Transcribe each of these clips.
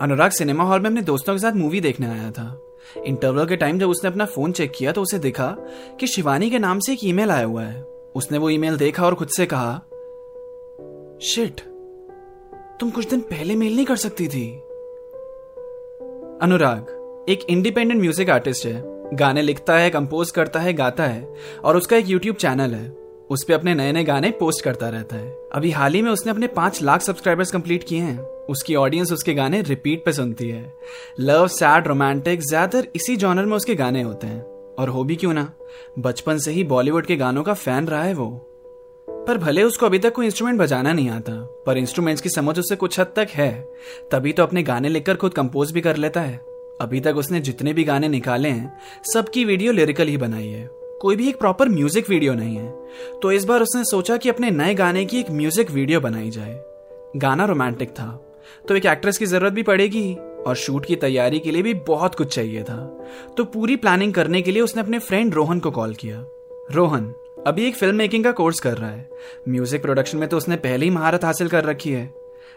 अनुराग cinema hall में अपने दोस्तों के साथ मूवी देखने आया था। इंटरवल के टाइम जब उसने अपना फ़ोन चेक किया तो उसे दिखा कि शिवानी के नाम से एक ईमेल आया हुआ है। उसने वो ईमेल देखा और खुद से कहा शिट तुम कुछ दिन पहले मेल नहीं कर सकती थी। अनुराग, एक इंडिपेंडेंट म्यूज़िक आर्टिस्ट है। गाने लिखता है कंपोज करता है, गाता है और उसका एक यूट्यूब चैनल है। उस पर अपने नए नए गाने पोस्ट करता रहता है। अभी हाल ही में उसने अपने पाँच लाख सब्सक्राइबर्स कंप्लीट किए हैं। उसकी ऑडियंस उसके गाने रिपीट पे सुनती है। लव सैड रोमांटिक ज़्यादातर इसी जॉनर में उसके गाने होते हैं। और हो भी क्यों ना? बचपन से ही बॉलीवुड के गानों का फ़ैन रहा है वो। पर भले उसको अभी तक कोई इंस्ट्रूमेंट बजाना नहीं आता, पर इंस्ट्रूमेंट्स की समझ उससे कुछ हद तक है। तभी तो अपने गाने लिखकर खुद कंपोज भी कर लेता है। अभी तक उसने जितने भी गाने निकाले हैं, सबकी वीडियो लिरिकल ही बनाई है। कोई भी एक प्रॉपर म्यूज़िक वीडियो नहीं है। तो इस बार उसने सोचा कि अपने नए गाने की एक म्यूज़िक वीडियो बनाई जाए। गाना रोमांटिक था। तो एक एक्ट्रेस की ज़रूरत भी पड़ेगी और शूट की तैयारी के लिए भी बहुत कुछ चाहिए था। तो पूरी प्लानिंग करने के लिए उसने अपने फ्रेंड रोहन को कॉल किया। रोहन, अभी एक फ़िल्म मेकिंग का कोर्स कर रहा है। म्यूज़िक प्रोडक्शन में तो उसने पहले ही महारत हासिल कर रखी है।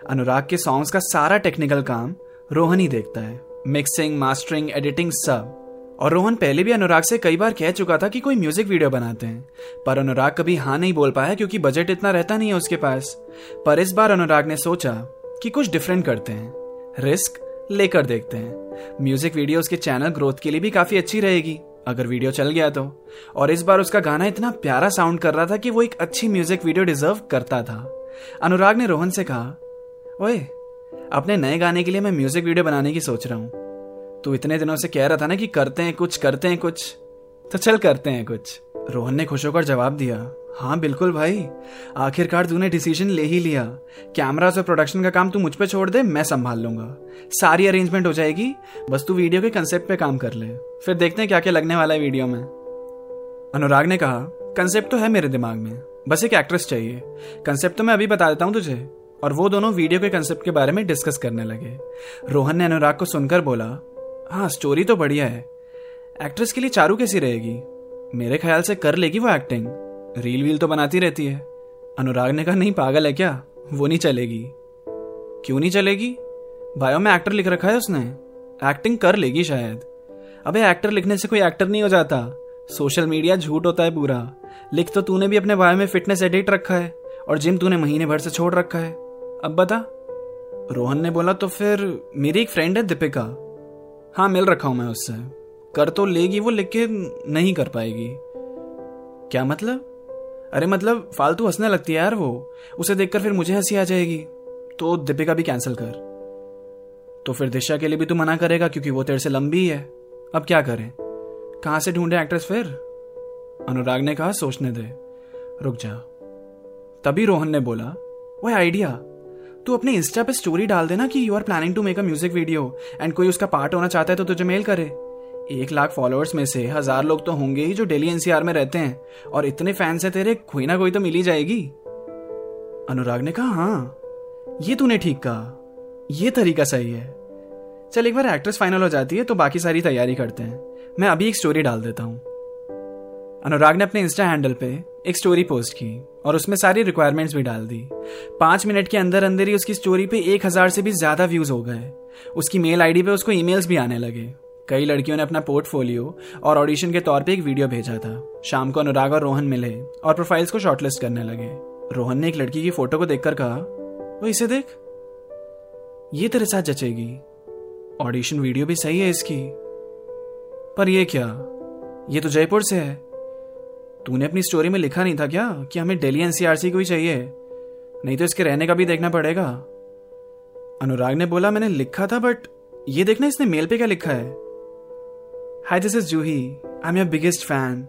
अनुराग के सॉन्ग्स का सारा टेक्निकल काम रोहन ही देखता है। मिक्सिंग मास्टरिंग एडिटिंग सब। और रोहन पहले भी अनुराग से कई बार कह चुका था कि कोई म्यूज़िक वीडियो बनाते हैं। पर अनुराग कभी हाँ नहीं बोल पाया क्योंकि बजट इतना रहता नहीं है उसके पास। पर इस बार अनुराग ने सोचा कि कुछ डिफरेंट करते हैं। रिस्क लेकर देखते हैं। म्यूज़िक वीडियो उसके चैनल ग्रोथ के लिए भी काफ़ी अच्छी रहेगी, अगर वीडियो चल गया तो। और इस बार उसका गाना इतना प्यारा साउंड कर रहा था कि वो एक अच्छी म्यूज़िक वीडियो डिजर्व करता था। अनुराग ने रोहन से कहा, ओए, अपने नए गाने के लिए मैं म्यूज़िक वीडियो बनाने की सोच रहा हूँ। तू इतने दिनों से कह रहा था ना कि करते हैं कुछ, करते हैं कुछ। तो चल करते हैं कुछ। रोहन ने खुश होकर जवाब दिया हाँ बिल्कुल भाई। आखिरकार तूने डिसीज़न ले ही लिया। कैमरा और प्रोडक्शन का काम तू मुझ पे छोड़ दे, मैं संभाल लूँगा। सारी अरेंजमेंट हो जाएगी। बस तू वीडियो के कंसेप्ट पे काम कर ले। फिर देखते हैं क्या क्या लगने वाला है वीडियो में. अनुराग ने कहा कंसेप्ट तो है मेरे दिमाग में। बस एक एक्ट्रेस चाहिए। कंसेप्ट तो मैं अभी बता देता हूँ तुझे। और वो दोनों वीडियो के कंसेप्ट के बारे में डिस्कस करने लगे। रोहन ने अनुराग को सुनकर बोला हाँ स्टोरी तो बढ़िया है। एक्ट्रेस के लिए चारू कैसी रहेगी? मेरे ख्याल से कर लेगी वो एक्टिंग रील वील तो बनाती रहती है। अनुराग ने कहा, नहीं, पागल है क्या? वो नहीं चलेगी। क्यों नहीं चलेगी? बायो में एक्टर लिख रखा है उसने। एक्टिंग कर लेगी शायद। अबे एक्टर लिखने से कोई एक्टर नहीं हो जाता। सोशल मीडिया झूठ होता है पूरा। लिख तो तूने भी अपने बायो में फिटनेस एडिट रखा है और जिम तूने महीने भर से छोड़ रखा है। अब बता। रोहन ने बोला तो फिर मेरी एक फ्रेंड है दीपिका। हाँ मिल रखा हूँ मैं उससे। कर तो लेगी वो, लेकिन नहीं कर पाएगी। क्या मतलब? अरे मतलब फालतू हंसने लगती है यार वो। उसे देखकर फिर मुझे हँसी आ जाएगी। तो दीपिका भी कैंसिल कर। तो फिर दिशा के लिए भी तू मना करेगा, क्योंकि वो तेरे से लंबी है। अब क्या करें? कहाँ से ढूंढे एक्ट्रेस फिर? अनुराग ने कहा, सोचने दे। रुक जा। तभी रोहन ने बोला वो आइडिया तू अपने इंस्टा पे स्टोरी डाल देना कि you are planning to make a music video and कोई उसका पार्ट होना चाहता है तो तुझे मेल करे। एक लाख फॉलोअर्स में से हज़ार लोग तो होंगे ही जो डेली एनसीआर में रहते हैं और इतने फैंस है तेरे, कोई ना कोई तो मिली जाएगी। अनुराग ने कहा हाँ ये तूने ठीक कहा। ये तरीका सही है। चल एक बार एक्ट्रेस फाइनल हो जाती है तो बाकी सारी तैयारी करते हैं। मैं अभी एक स्टोरी डाल देता हूँ। अनुराग ने अपने इंस्टा हैंडल पे एक स्टोरी पोस्ट की और उसमें सारी रिक्वायरमेंट्स भी डाल दी। पाँच मिनट के अंदर अंदर ही उसकी स्टोरी पे एक हज़ार से भी ज़्यादा व्यूज़ हो गए। उसकी मेल आईडी पे उसको ईमेल्स भी आने लगे। कई लड़कियों ने अपना पोर्टफोलियो और ऑडिशन के तौर पे एक वीडियो भेजा था। शाम को अनुराग और रोहन मिले और प्रोफाइल्स को शॉर्टलिस्ट करने लगे। रोहन ने एक लड़की की फ़ोटो को देखकर कहा वो इसे देख। ये तेरे साथ जचेगी। ऑडिशन वीडियो भी सही है इसकी। पर ये क्या? ये तो जयपुर से है। तूने अपनी स्टोरी में लिखा नहीं था क्या कि हमें दिल्ली एनसीआरसी को ही चाहिए? नहीं तो इसके रहने का भी देखना पड़ेगा। अनुराग ने बोला मैंने लिखा था बट ये देखना इसने मेल पे क्या लिखा है? Hi this is Juhi I am your biggest fan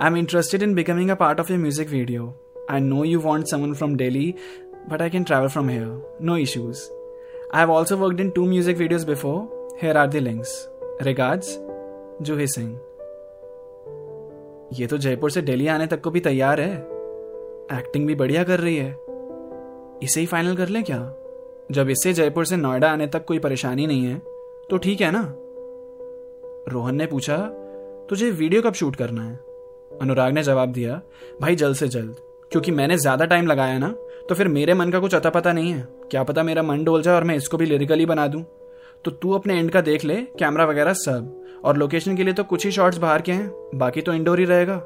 I am interested in becoming a part of your music video I know you want someone from Delhi but I can travel from here no issues I have also worked in two music videos before here are the links. Regards, Juhi Singh. ये तो जयपुर से दिल्ली आने तक को भी तैयार है। Acting भी बढ़िया कर रही है। इसे ही फाइनल कर ले क्या? जब इससे जयपुर से नोएडा आने तक कोई परेशानी नहीं है तो ठीक है ना? रोहन ने पूछा, तुझे वीडियो कब शूट करना है? अनुराग ने जवाब दिया, भाई जल्द से जल्द, क्योंकि मैंने ज़्यादा टाइम लगाया ना तो फिर मेरे मन का कुछ अता पता नहीं है। क्या पता मेरा मन डोल जाए और मैं इसको भी लिरिकली बना दूँ। तो तू अपने एंड का देख ले कैमरा वगैरह सब। और लोकेशन के लिए तो कुछ ही शॉट्स बाहर के हैं, बाकी तो इंडोर ही रहेगा।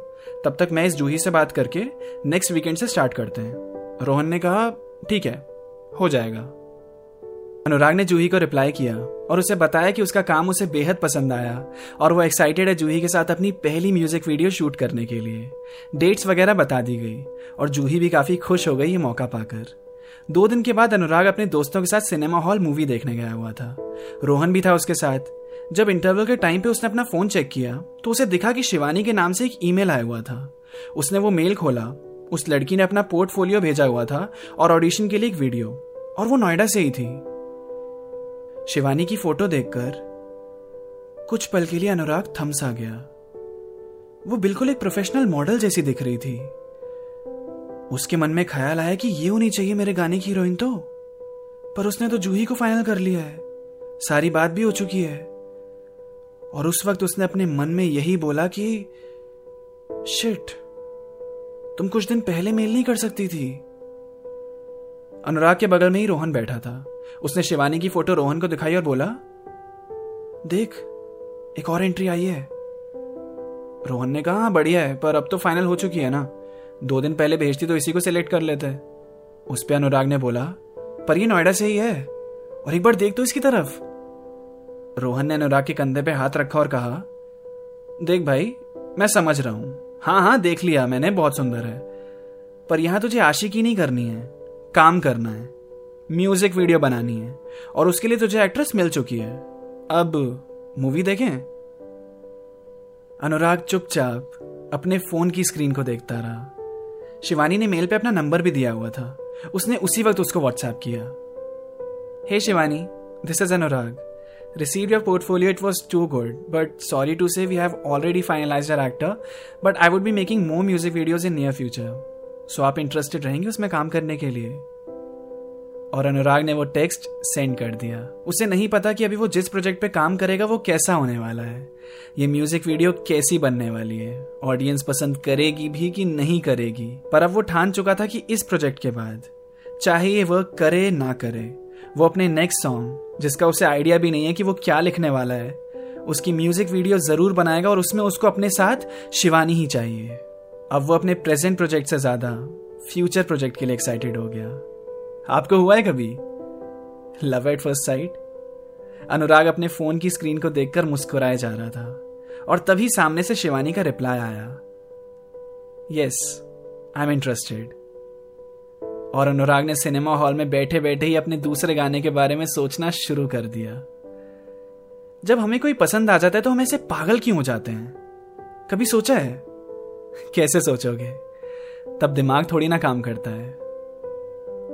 तब तक मैं इस जूही से बात करके नेक्स्ट वीकेंड से स्टार्ट करते हैं। रोहन ने कहा, ठीक है, हो जाएगा। अनुराग ने जूही को रिप्लाई किया और उसे बताया कि उसका काम उसे बेहद पसंद आया और वो एक्साइटेड है जूही के साथ अपनी पहली म्यूज़िक वीडियो शूट करने के लिए। डेट्स वगैरह बता दी गई और जूही भी काफ़ी खुश हो गई ये मौका पाकर। दो दिन के बाद अनुराग अपने दोस्तों के साथ सिनेमा हॉल मूवी देखने गया हुआ था। रोहन भी था उसके साथ। जब इंटरवल के टाइम पे उसने अपना फ़ोन चेक किया तो उसे दिखा कि शिवानी के नाम से एक ईमेल आया हुआ था। उसने वो मेल खोला। उस लड़की ने अपना पोर्टफोलियो भेजा हुआ था और ऑडिशन के लिए एक वीडियो और वो नोएडा से ही थी। शिवानी की फ़ोटो देखकर कुछ पल के लिए अनुराग थम्स आ गया। वो बिल्कुल एक प्रोफेशनल मॉडल जैसी दिख रही थी। उसके मन में ख्याल आया कि ये होनी चाहिए मेरे गाने की हीरोइन तो पर उसने तो जूही को फाइनल कर लिया है। सारी बात भी हो चुकी है। और उस वक्त उसने अपने मन में यही बोला कि शिट तुम कुछ दिन पहले मेल नहीं कर सकती थी। अनुराग के बगल में ही रोहन बैठा था। उसने शिवानी की फ़ोटो रोहन को दिखाई और बोला देख एक और एंट्री आई है। रोहन ने कहा हाँ, बढ़िया है पर अब तो फाइनल हो चुकी है ना। दो दिन पहले भेजती तो इसी को सिलेक्ट कर लेते। उस पर अनुराग ने बोला पर ये नोएडा से ही है और एक बार देख तो इसकी तरफ़। रोहन ने अनुराग के कंधे पे हाथ रखा और कहा, देख भाई, मैं समझ रहा हूँ। हाँ हाँ देख लिया मैंने, बहुत सुंदर है। पर यहाँ तुझे आशिकी नहीं करनी है, काम करना है, म्यूज़िक वीडियो बनानी है, और उसके लिए तुझे एक्ट्रेस मिल चुकी है। अब मूवी देखें? अनुराग चुपचाप अपने फ़ोन की स्क्रीन को देखता रहा। शिवानी ने मेल पे अपना नंबर भी दिया हुआ था। उसने उसी वक्त उसको व्हाट्सएप किया। Hey hey Shivani this is Anurag. Received your portfolio, it was too good. But sorry to say, we have already finalized our actor. But i would be making more music videos in near future. So आप interested रहेंगे उसमें काम करने के लिए? और अनुराग ने वो टेक्स्ट सेंड कर दिया। उसे नहीं पता कि अभी वो जिस प्रोजेक्ट पे काम करेगा, वो कैसा होने वाला है। ये म्यूज़िक वीडियो कैसी बनने वाली है? ऑडियंस पसंद करेगी भी कि नहीं करेगी? पर अब वो ठान चुका था कि इस प्रोजेक्ट के बाद, चाहे ये वर्क करे ना करे वो अपने नेक्स्ट सॉन्ग जिसका उसे आइडिया भी नहीं है कि वो क्या लिखने वाला है। उसकी म्यूज़िक वीडियो ज़रूर बनाएगा और उसमें उसको अपने साथ शिवानी ही चाहिए। अब वो अपने प्रेजेंट प्रोजेक्ट से ज़्यादा फ्यूचर प्रोजेक्ट के लिए एक्साइटेड हो गया। आपको हुआ है कभी? Love at first sight Anurag अपने फ़ोन की स्क्रीन को देखकर मुस्कुराया जा रहा था और तभी सामने से शिवानी का रिप्लाई आया। यस आई एम इंटरेस्टेड और अनुराग ने सिनेमा हॉल में बैठे बैठे ही अपने दूसरे गाने के बारे में सोचना शुरू कर दिया। जब हमें कोई पसंद आ जाता है तो हम ऐसे पागल क्यों हो जाते हैं? कभी सोचा है? कैसे सोचोगे? तब दिमाग थोड़ी ना काम करता है।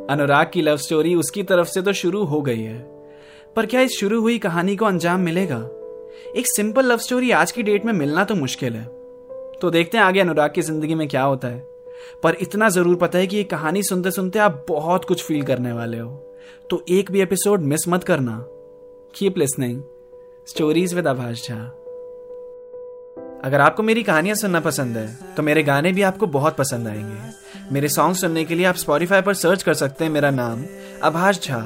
अनुराग की लव स्टोरी उसकी तरफ़ से तो शुरू हो गई है। पर क्या इस शुरू हुई कहानी को अंजाम मिलेगा? एक सिंपल लव स्टोरी आज की डेट में मिलना तो मुश्किल है। तो देखते हैं आगे अनुराग की ज़िंदगी में क्या होता है। पर इतना ज़रूर पता है कि ये कहानी सुनते सुनते आप बहुत कुछ फील करने वाले हो। तो एक भी एपिसोड मिस मत करना। Keep listening stories with Abhash Jha अगर आपको मेरी कहानियाँ सुनना पसंद है तो मेरे गाने भी आपको बहुत पसंद आएँगे। मेरे सॉन्ग सुनने के लिए आप स्पॉटिफाई पर सर्च कर सकते हैं। मेरा नाम आभाष झा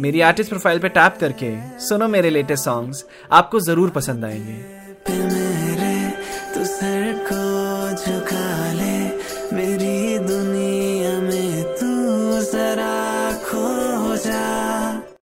मेरी आर्टिस्ट प्रोफ़ाइल पर टैप करके सुनो मेरे लेटेस्ट सॉन्ग्स आपको ज़रूर पसंद आएँगे।